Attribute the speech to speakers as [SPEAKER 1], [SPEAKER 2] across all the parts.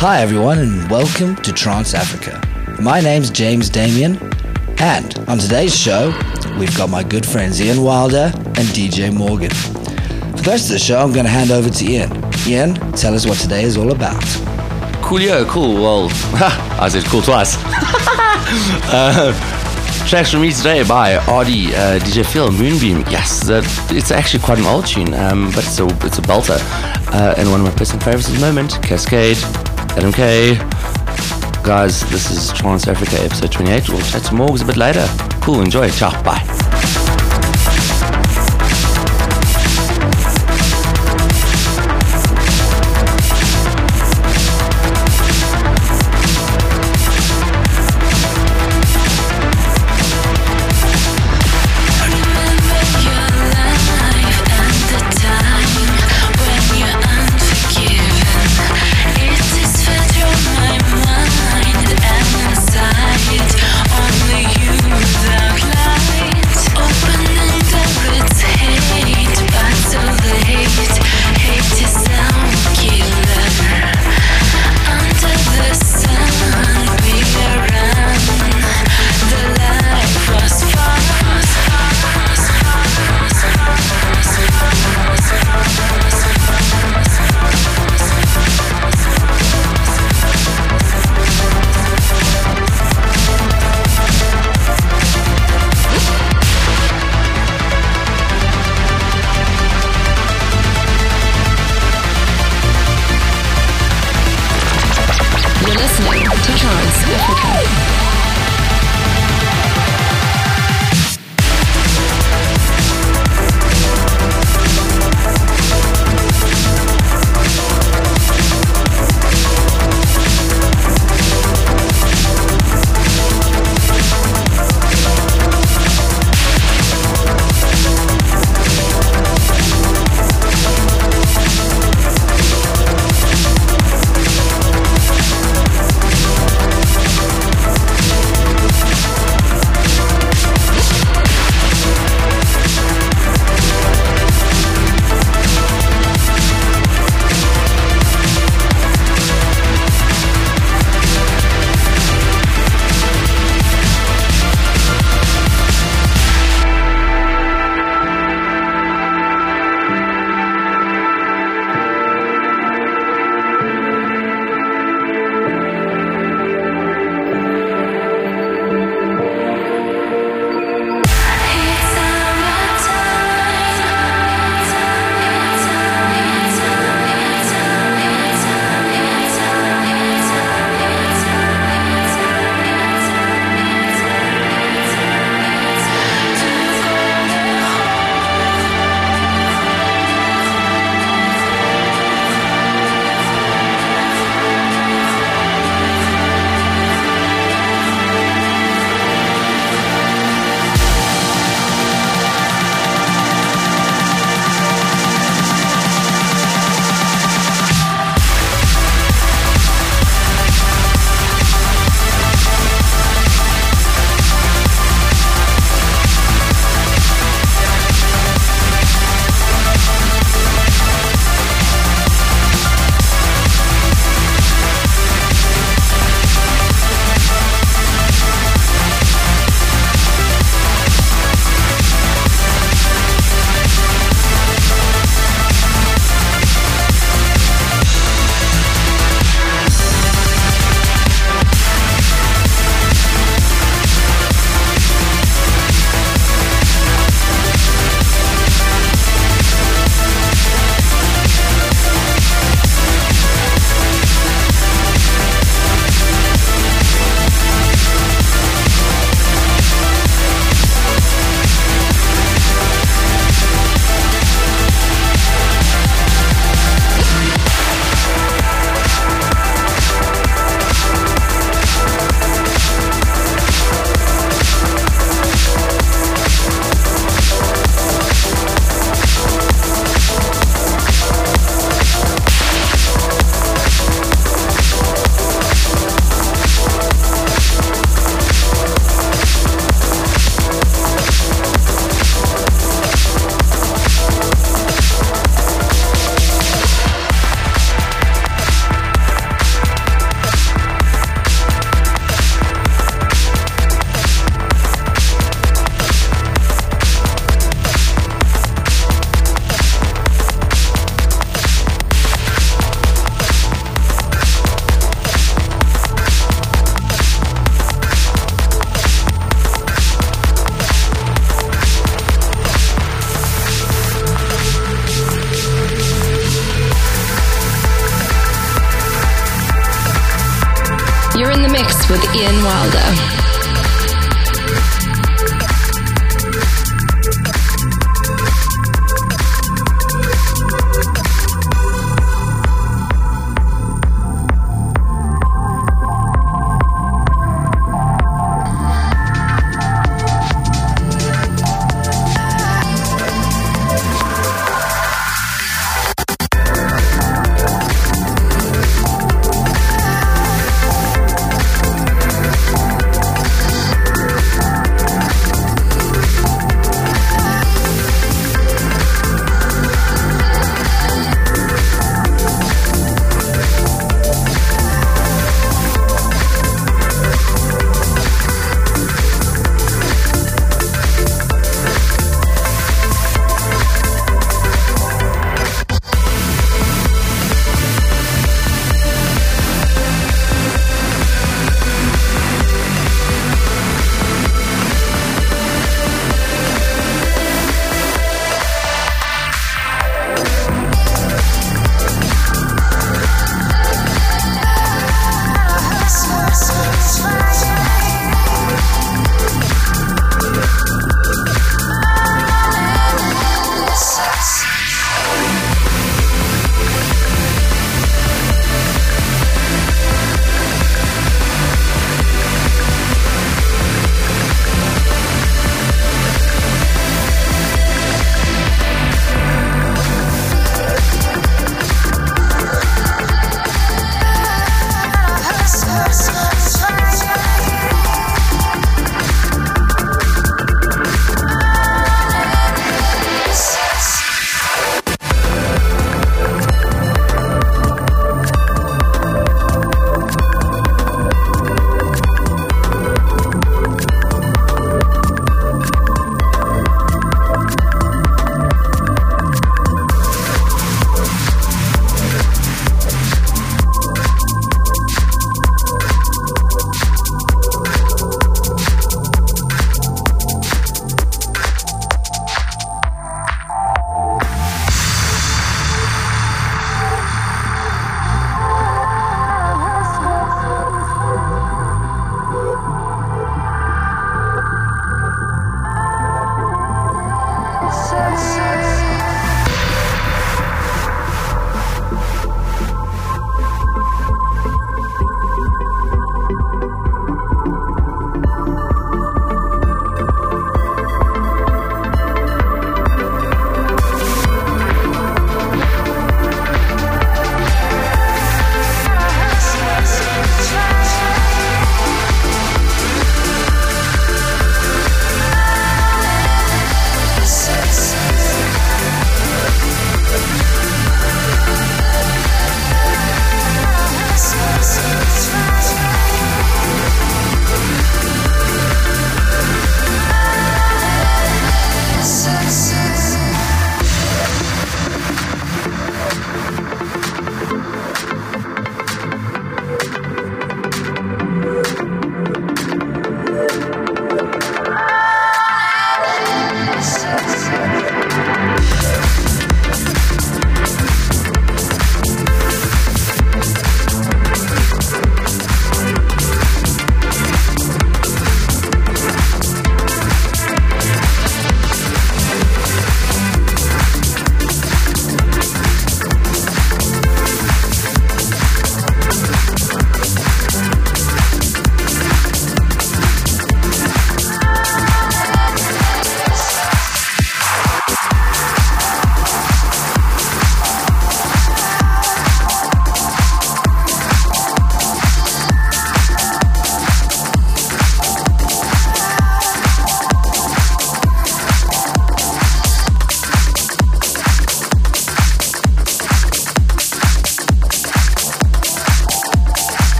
[SPEAKER 1] Hi, everyone, and welcome to Trance Africa. My name's James Damien, and on today's show, we've got my good friends Ian Wilder and DJ Morgan. For the rest of the show, I'm going to hand over to Ian. Ian, tell us what today is all about.
[SPEAKER 2] Coolio, cool. Well, I said cool twice. uh, tracks from me today by RD, uh, DJ Phil, Moonbeam. Yes, it's actually quite an old tune, um, but it's a, it's a belter. Uh, and one of my personal favorites at the moment, Kaskade, Adam K. Guys, this is Trance Africa episode 28. We'll chat some Morgs a bit later. Cool, enjoy. Ciao, bye.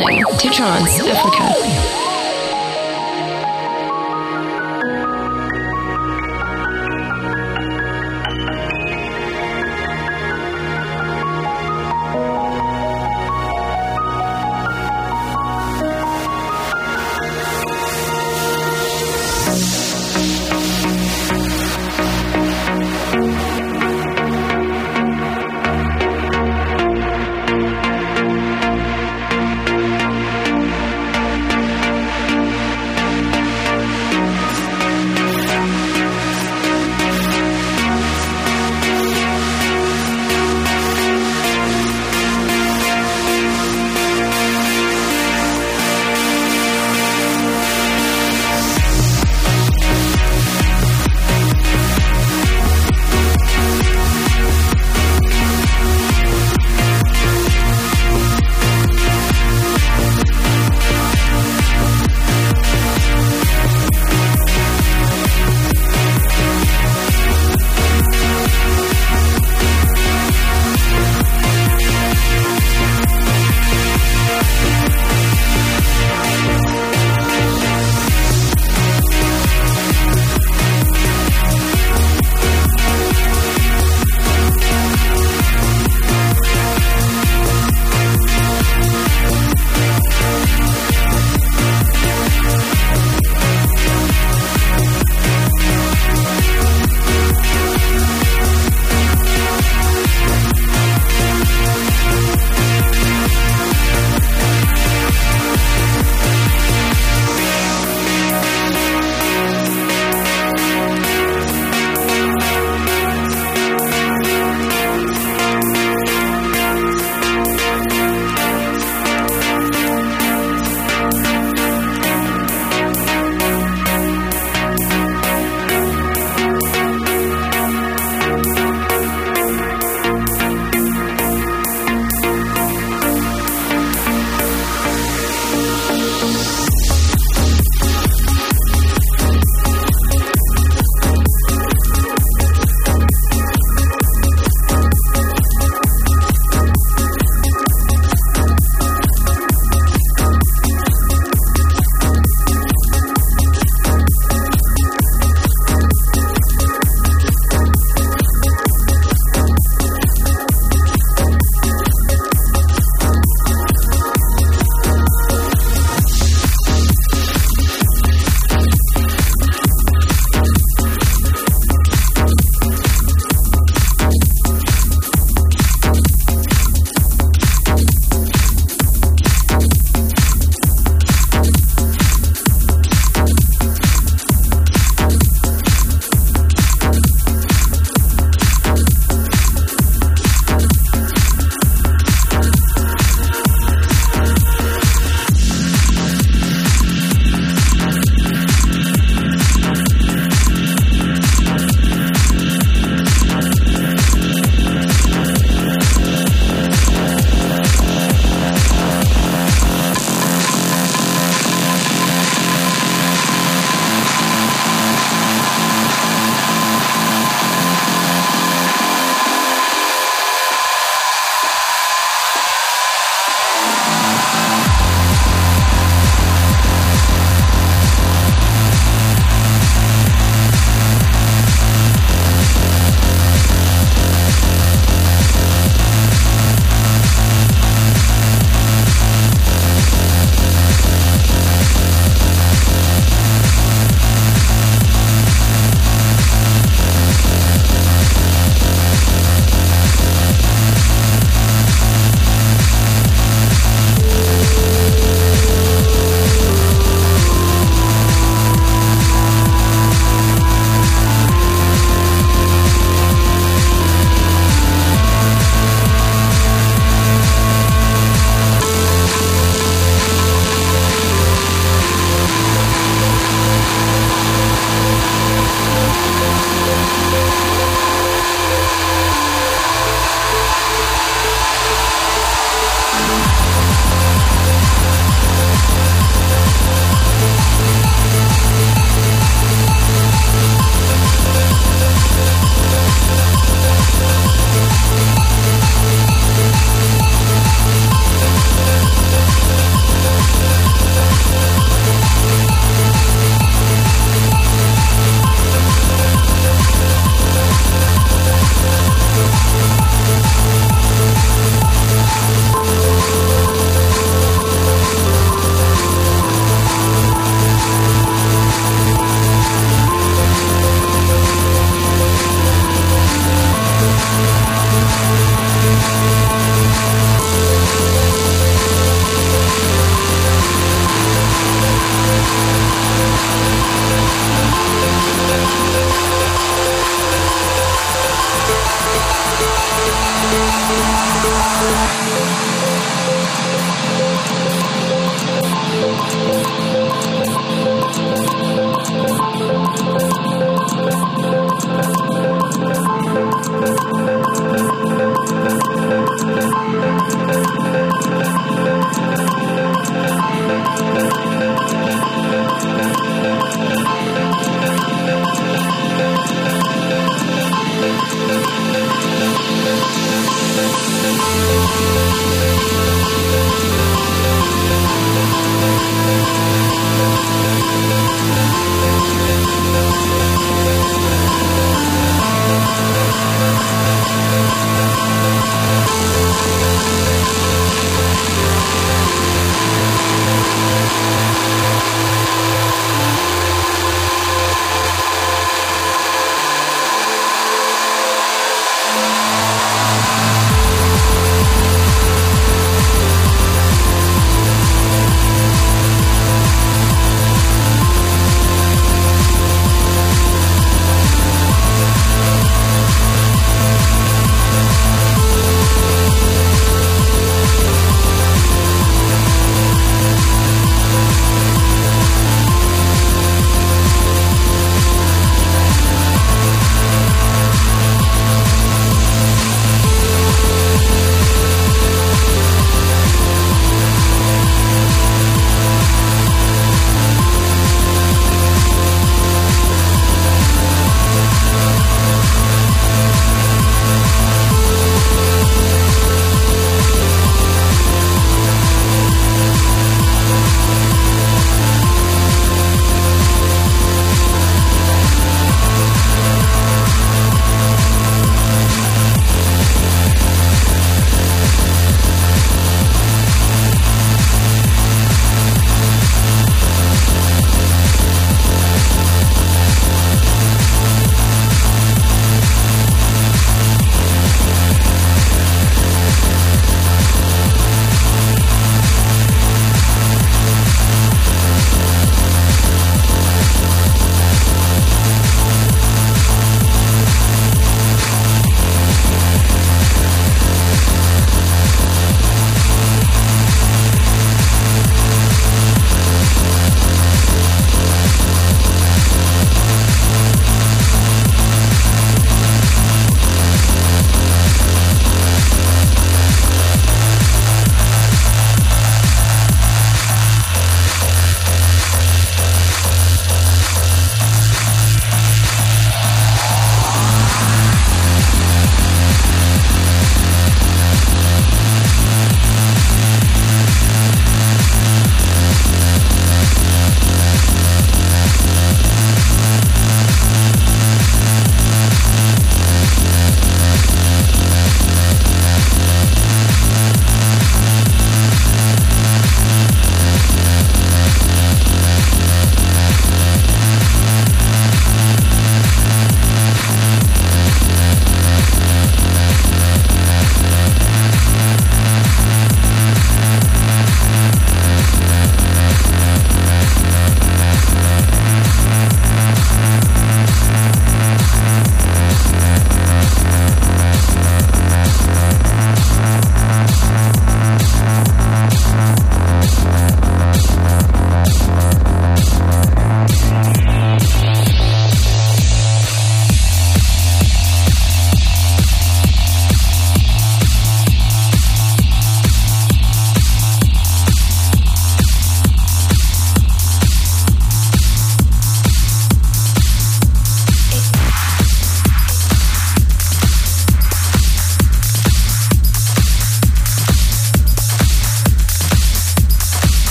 [SPEAKER 3] Listening to Trance Africa.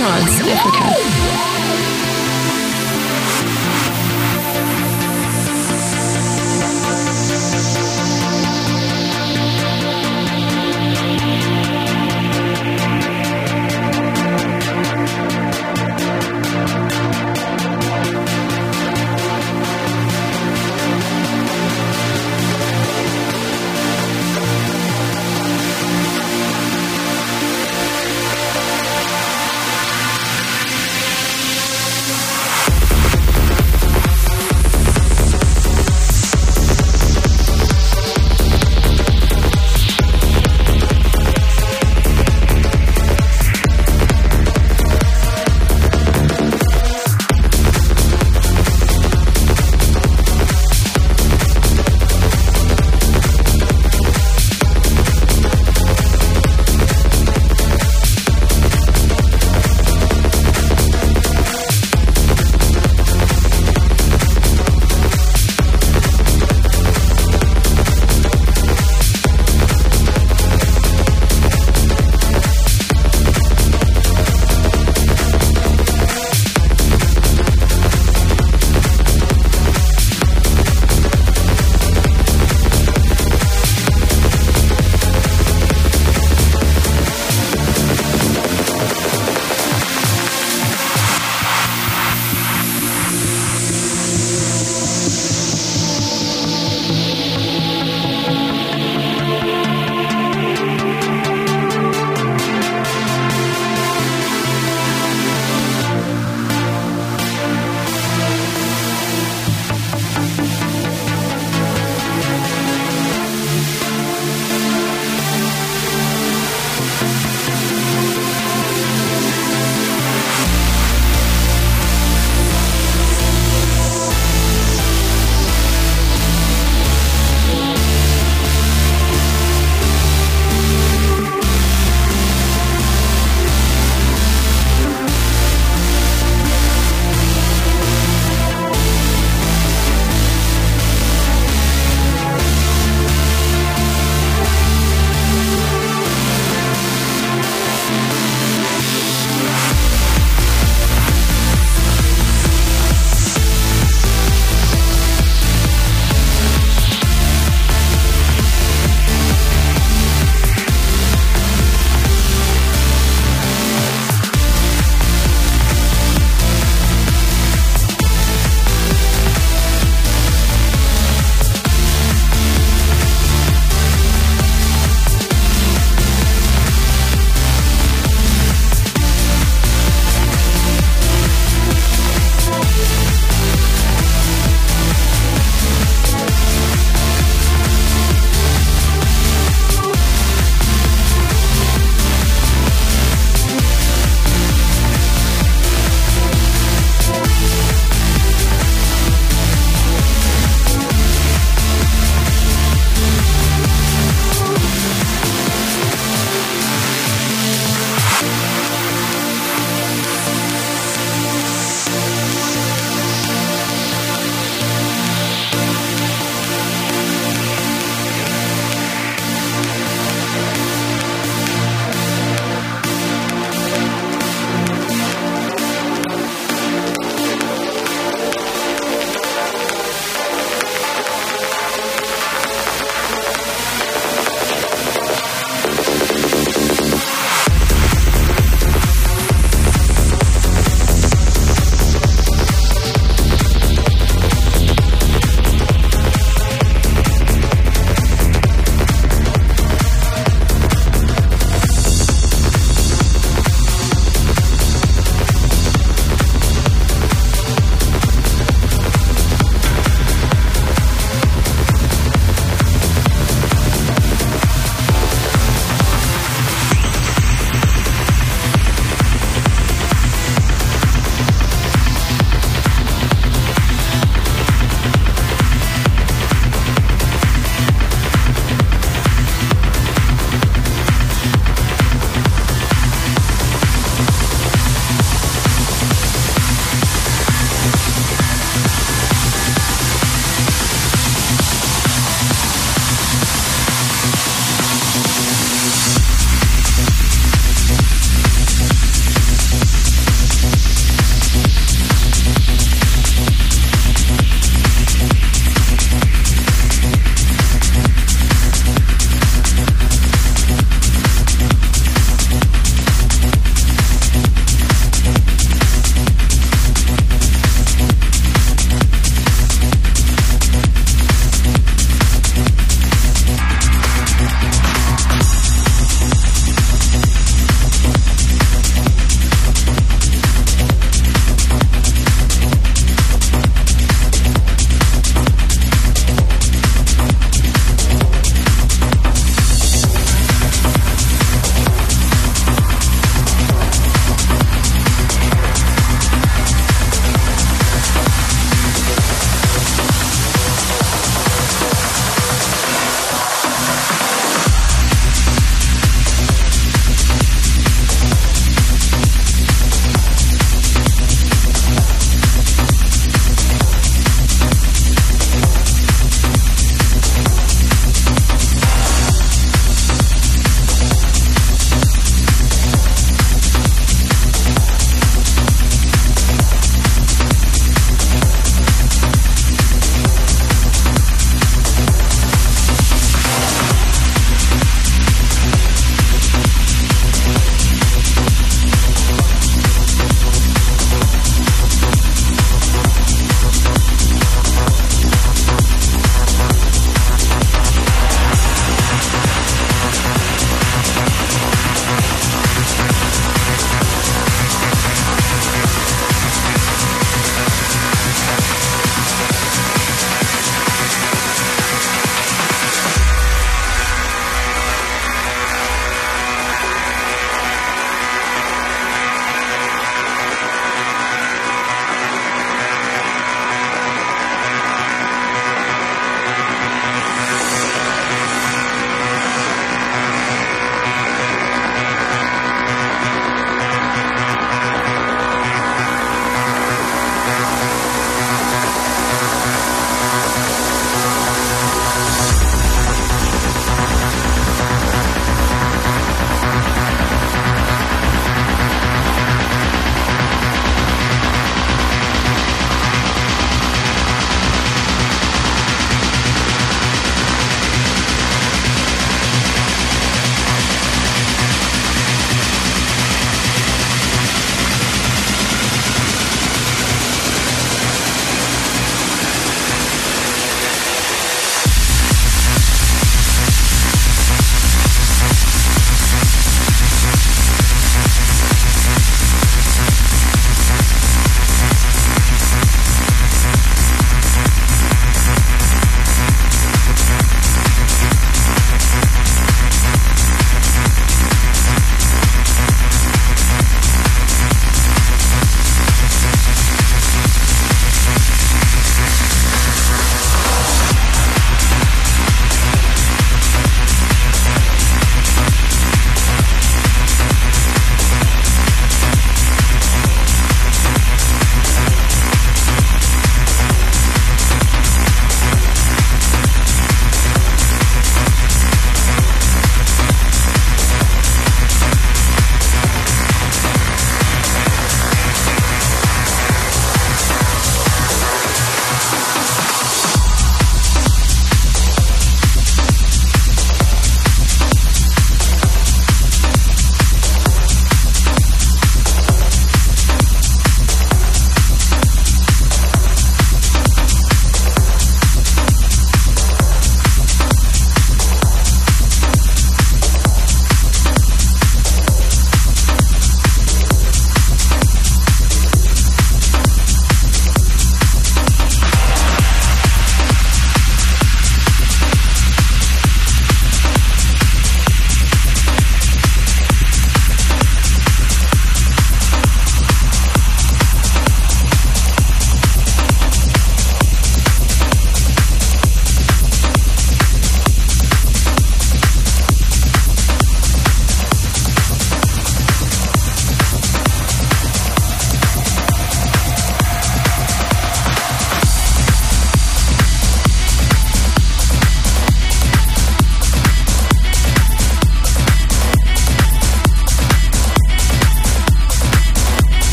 [SPEAKER 3] Listening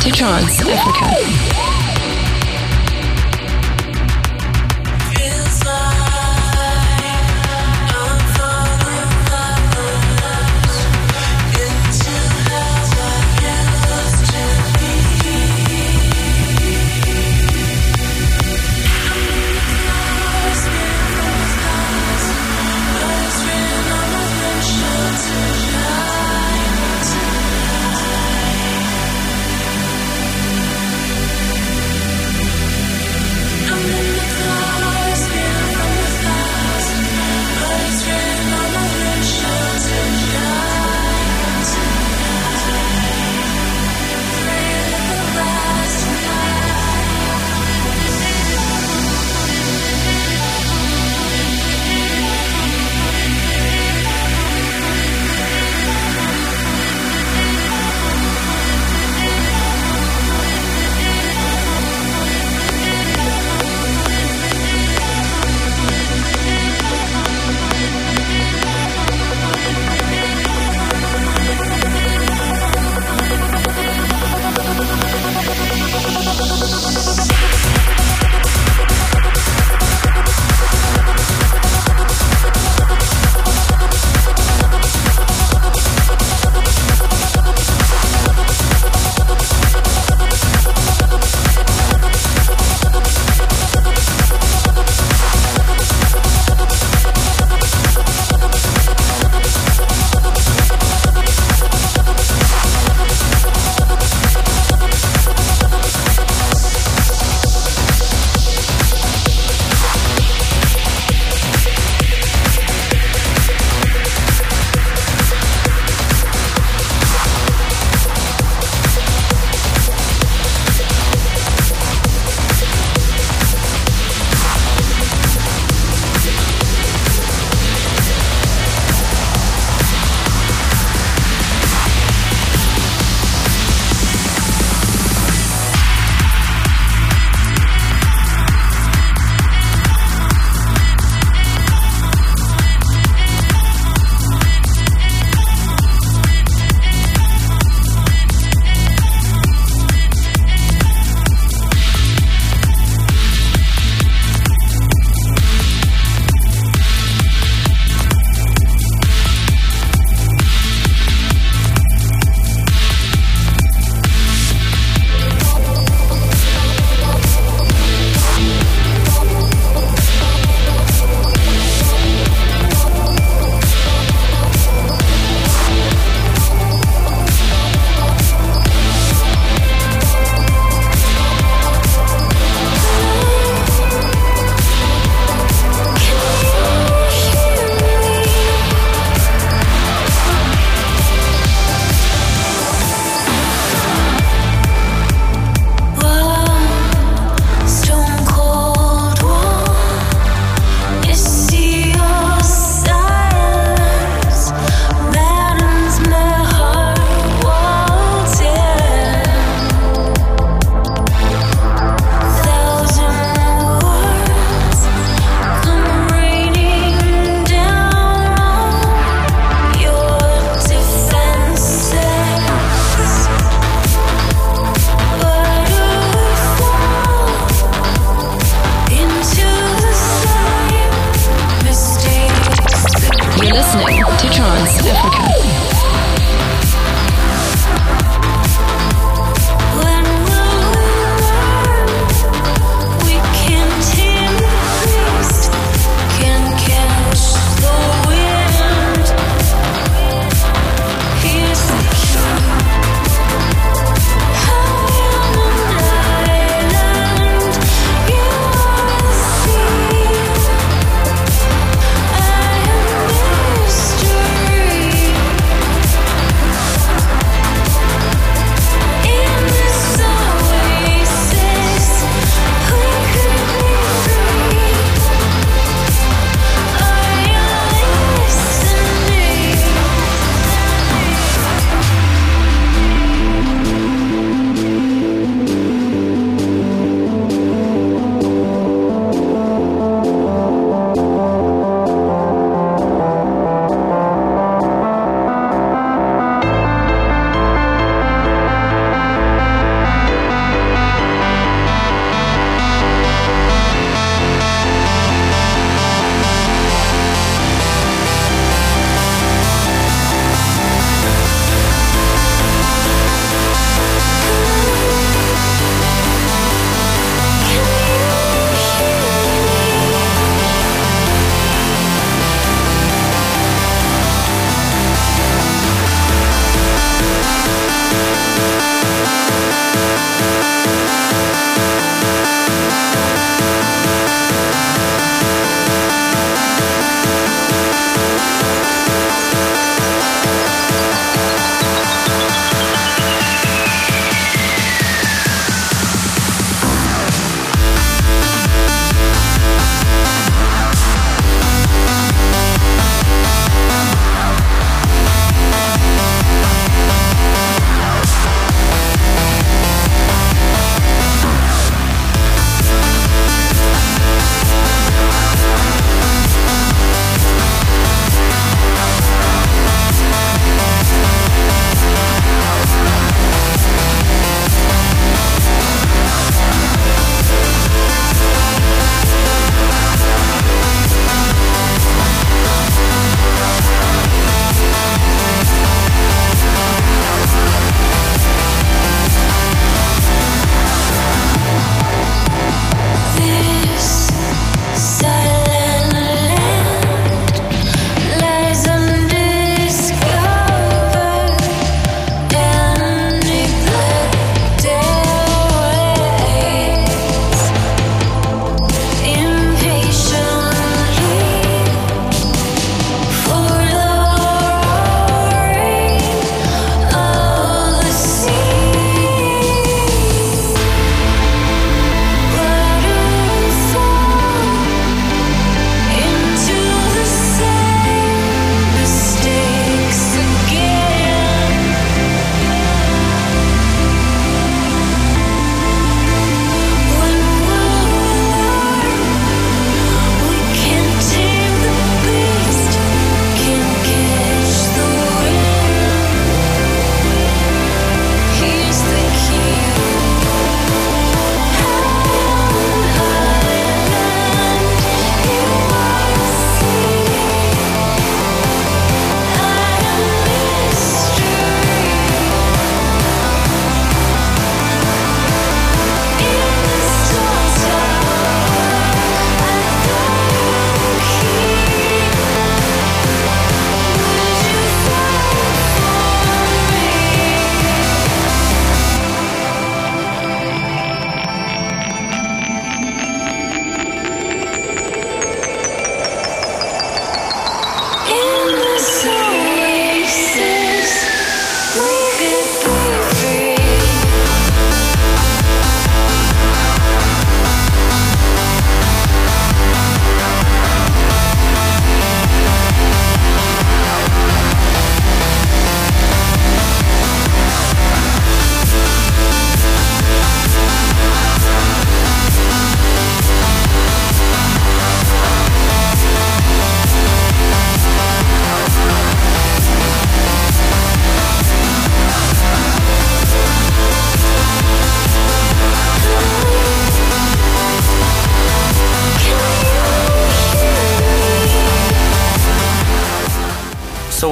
[SPEAKER 2] Trance Africa.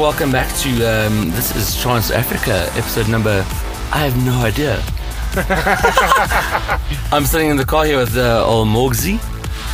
[SPEAKER 4] Welcome back to um, this is Trance Africa episode number. I have no idea. I'm sitting in the car here with uh, old Morgsy.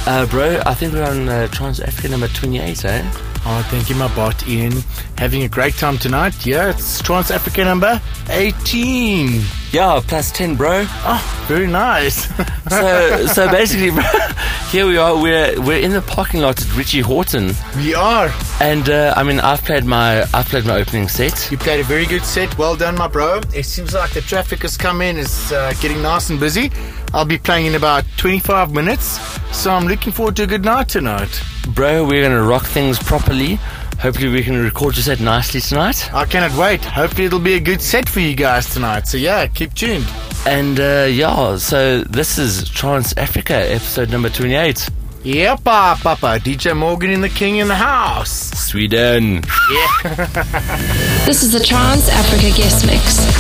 [SPEAKER 4] Uh, bro, I think we're on uh, Trance Africa number 28, eh?
[SPEAKER 5] Oh, thank you, my bot, Ian. Having a great time tonight. Yeah, it's Trance Africa number 18.
[SPEAKER 4] Yeah, plus 10, bro.
[SPEAKER 5] Oh, very nice.
[SPEAKER 4] So, so basically, bro, here we are. We're we're in the parking lot at Richie Horton,
[SPEAKER 5] we are.
[SPEAKER 4] And uh, I mean, I've played my I've played my opening set.
[SPEAKER 5] You played a very good set. Well done, my bro. It seems like the traffic has come in. It's uh, getting nice and busy. I'll be playing in about 25 minutes. So I'm looking forward to a good night tonight.
[SPEAKER 4] Bro, we're gonna rock things properly. Hopefully, we can record your set nicely tonight.
[SPEAKER 5] I cannot wait. Hopefully, it'll be a good set for you guys tonight. So yeah, keep tuned.
[SPEAKER 4] And uh, yeah, so this is Trance Africa episode number 28.
[SPEAKER 5] Yeah, Papa, Papa. DJ Morgan and the King in the house.
[SPEAKER 4] Sweden.
[SPEAKER 2] This is the Trance Africa guest mix.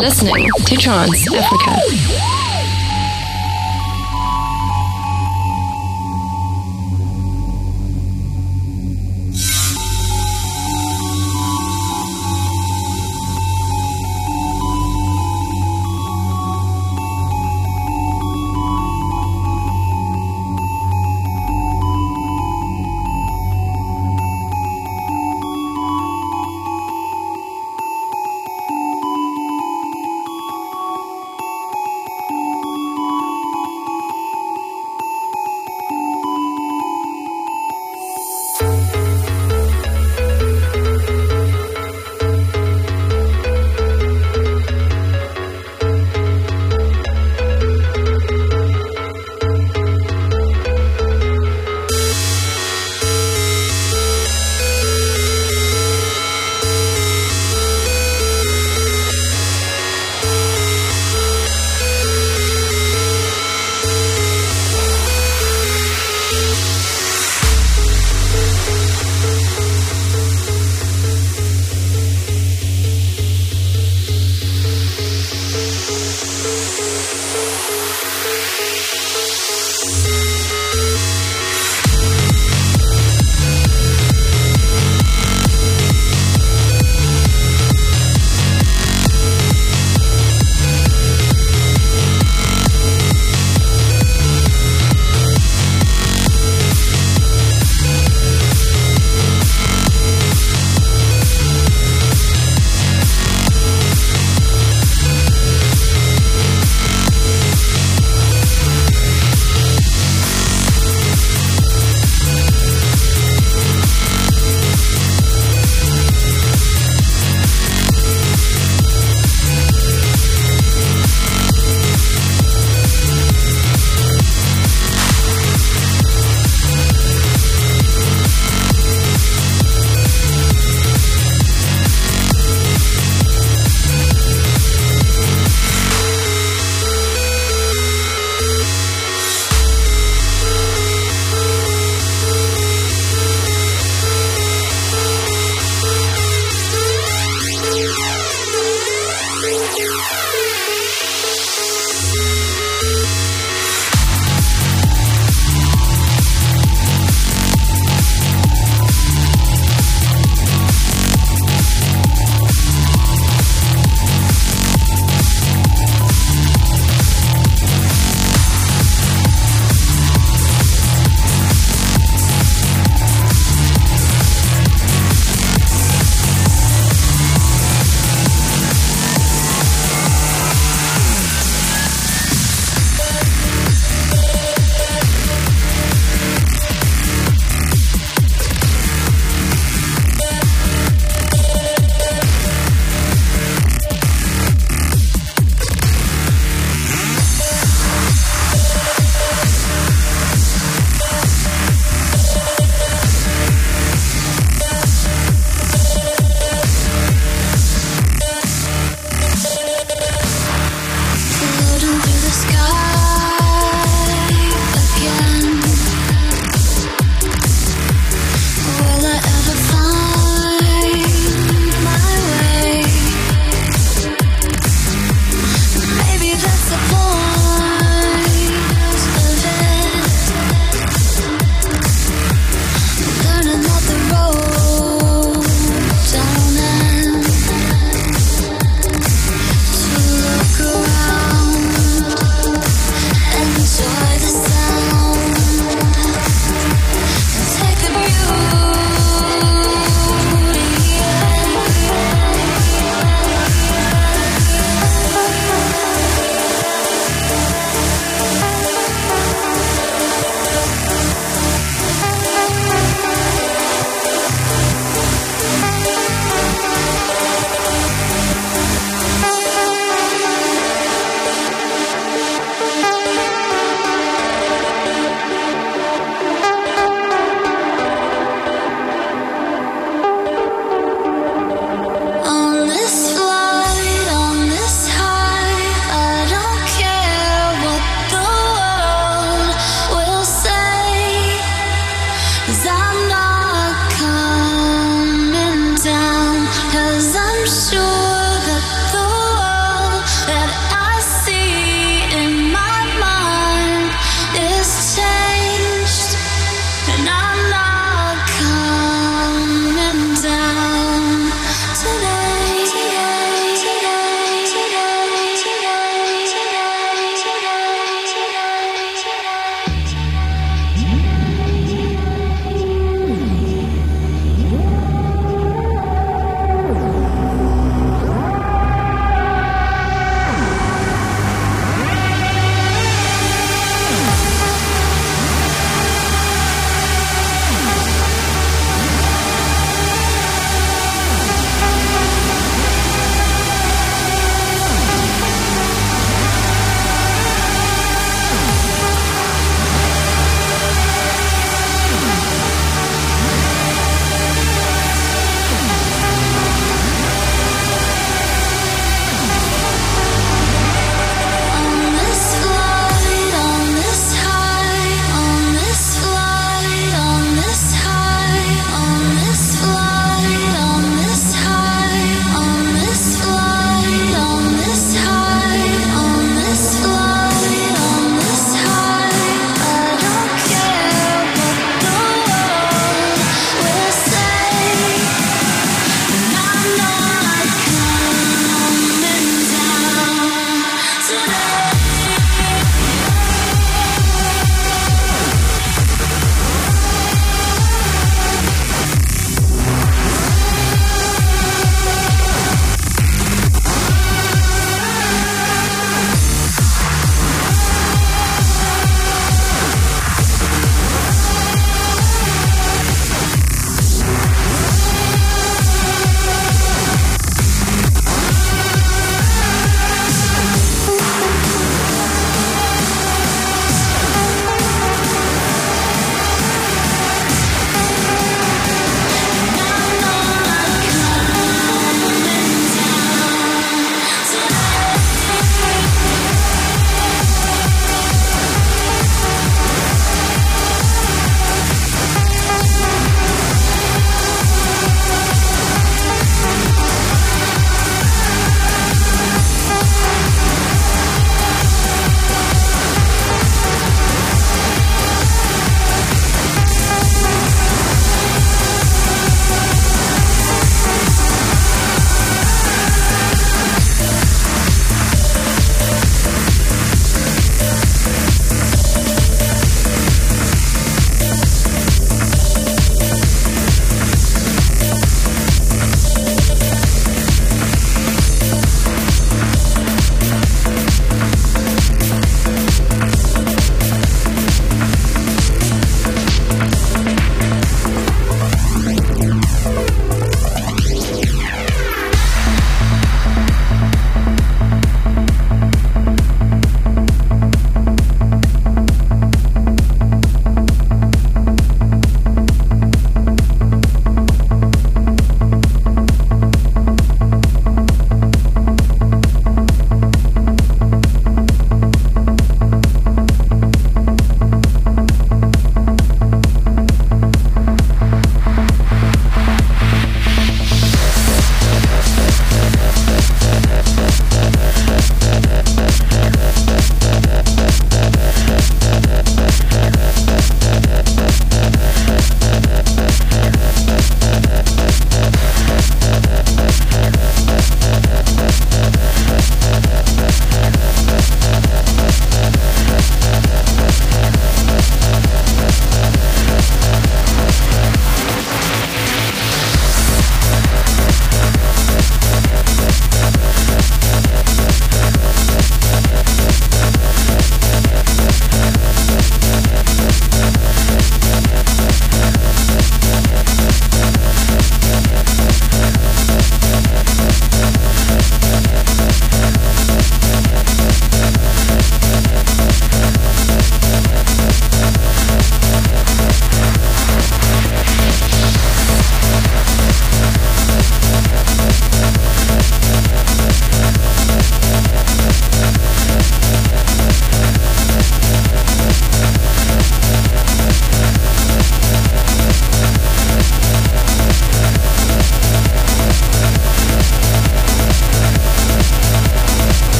[SPEAKER 3] Listening to Trance Africa.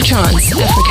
[SPEAKER 2] To Africa.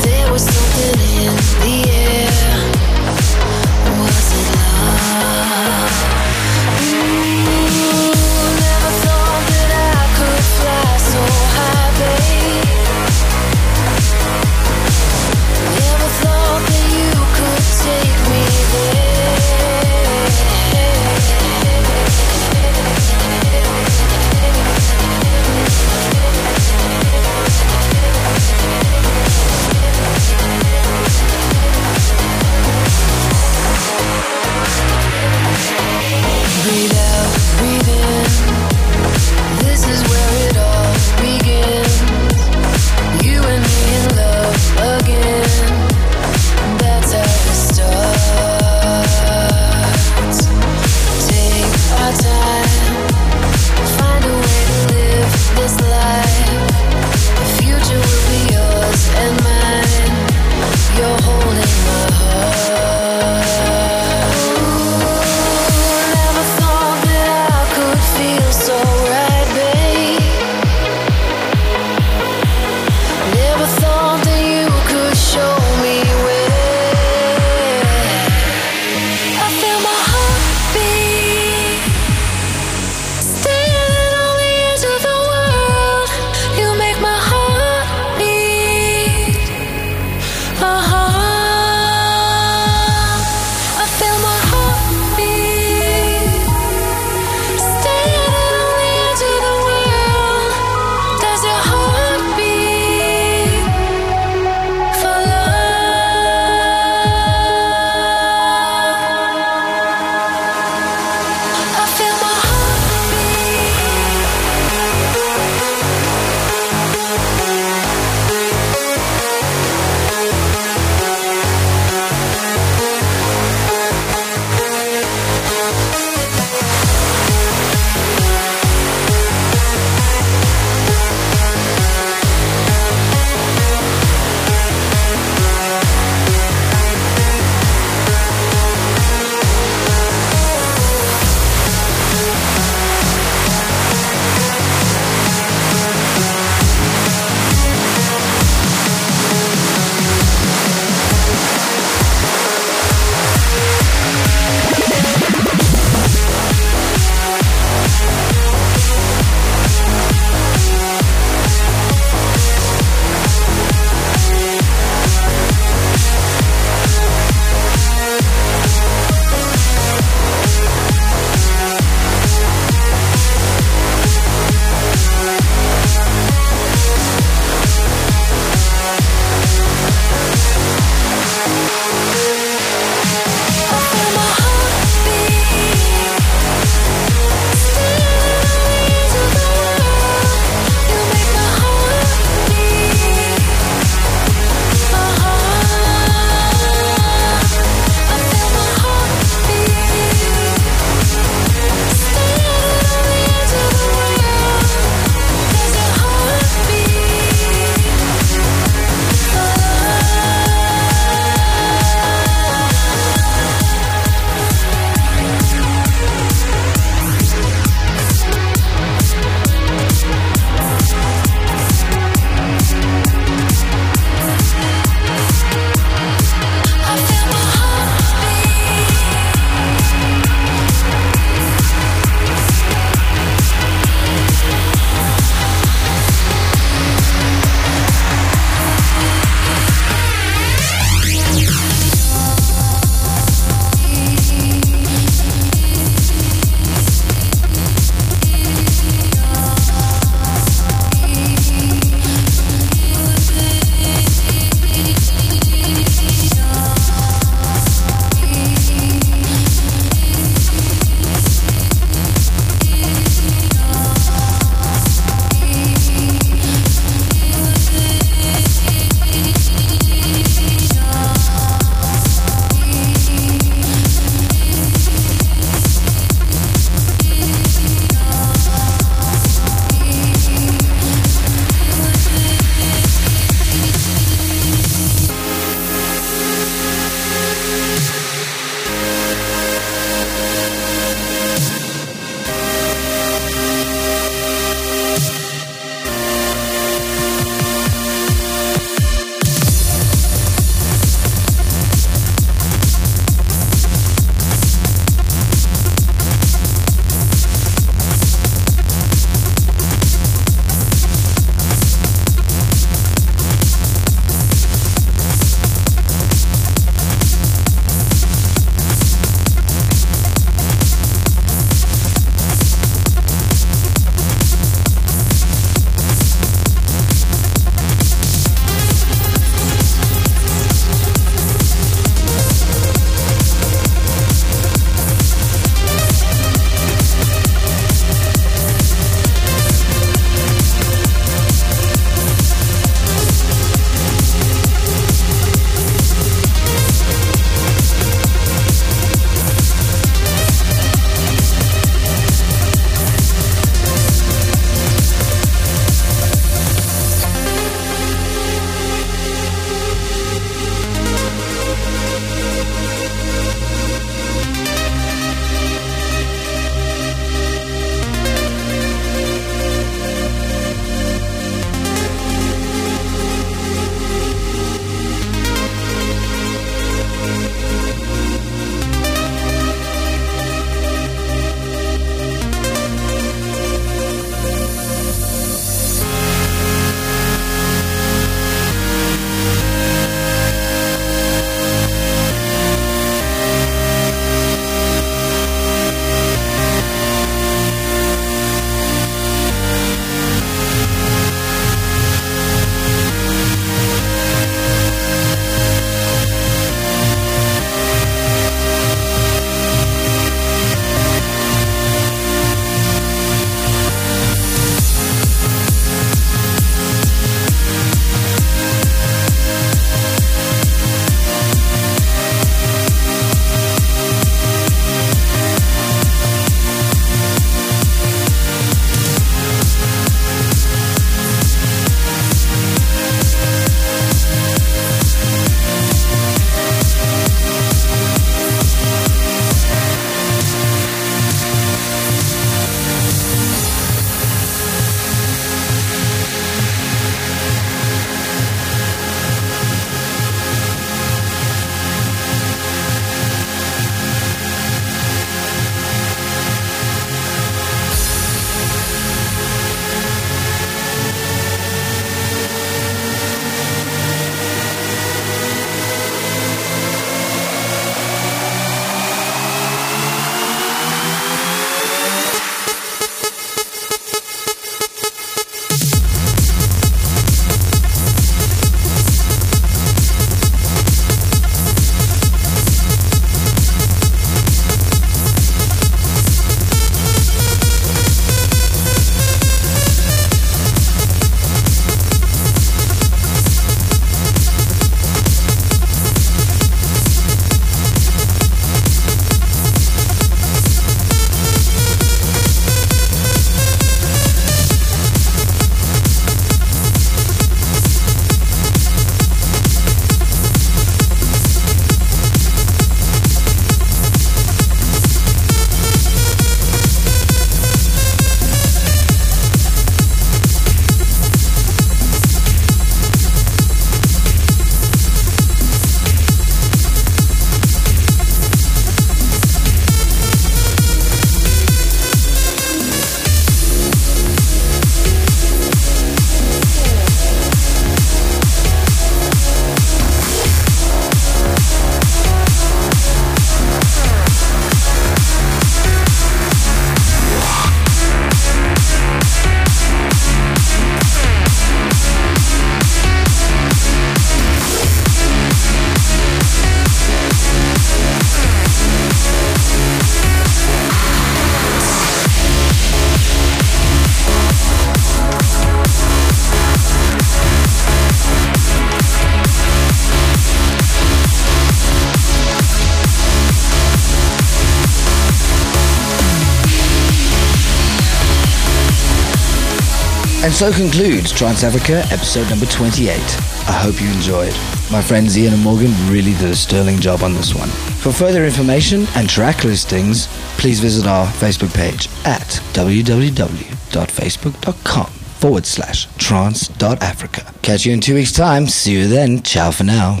[SPEAKER 1] So concludes Trance Africa episode number 28. I hope you enjoyed. My friends Ian and Morgan really did a sterling job on this one. For further information and track listings, please visit our Facebook page at www.facebook.com forward slash trance.africa. Catch you in two weeks' time. See you then. Ciao for now.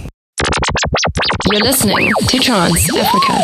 [SPEAKER 2] You're listening to Trance Africa.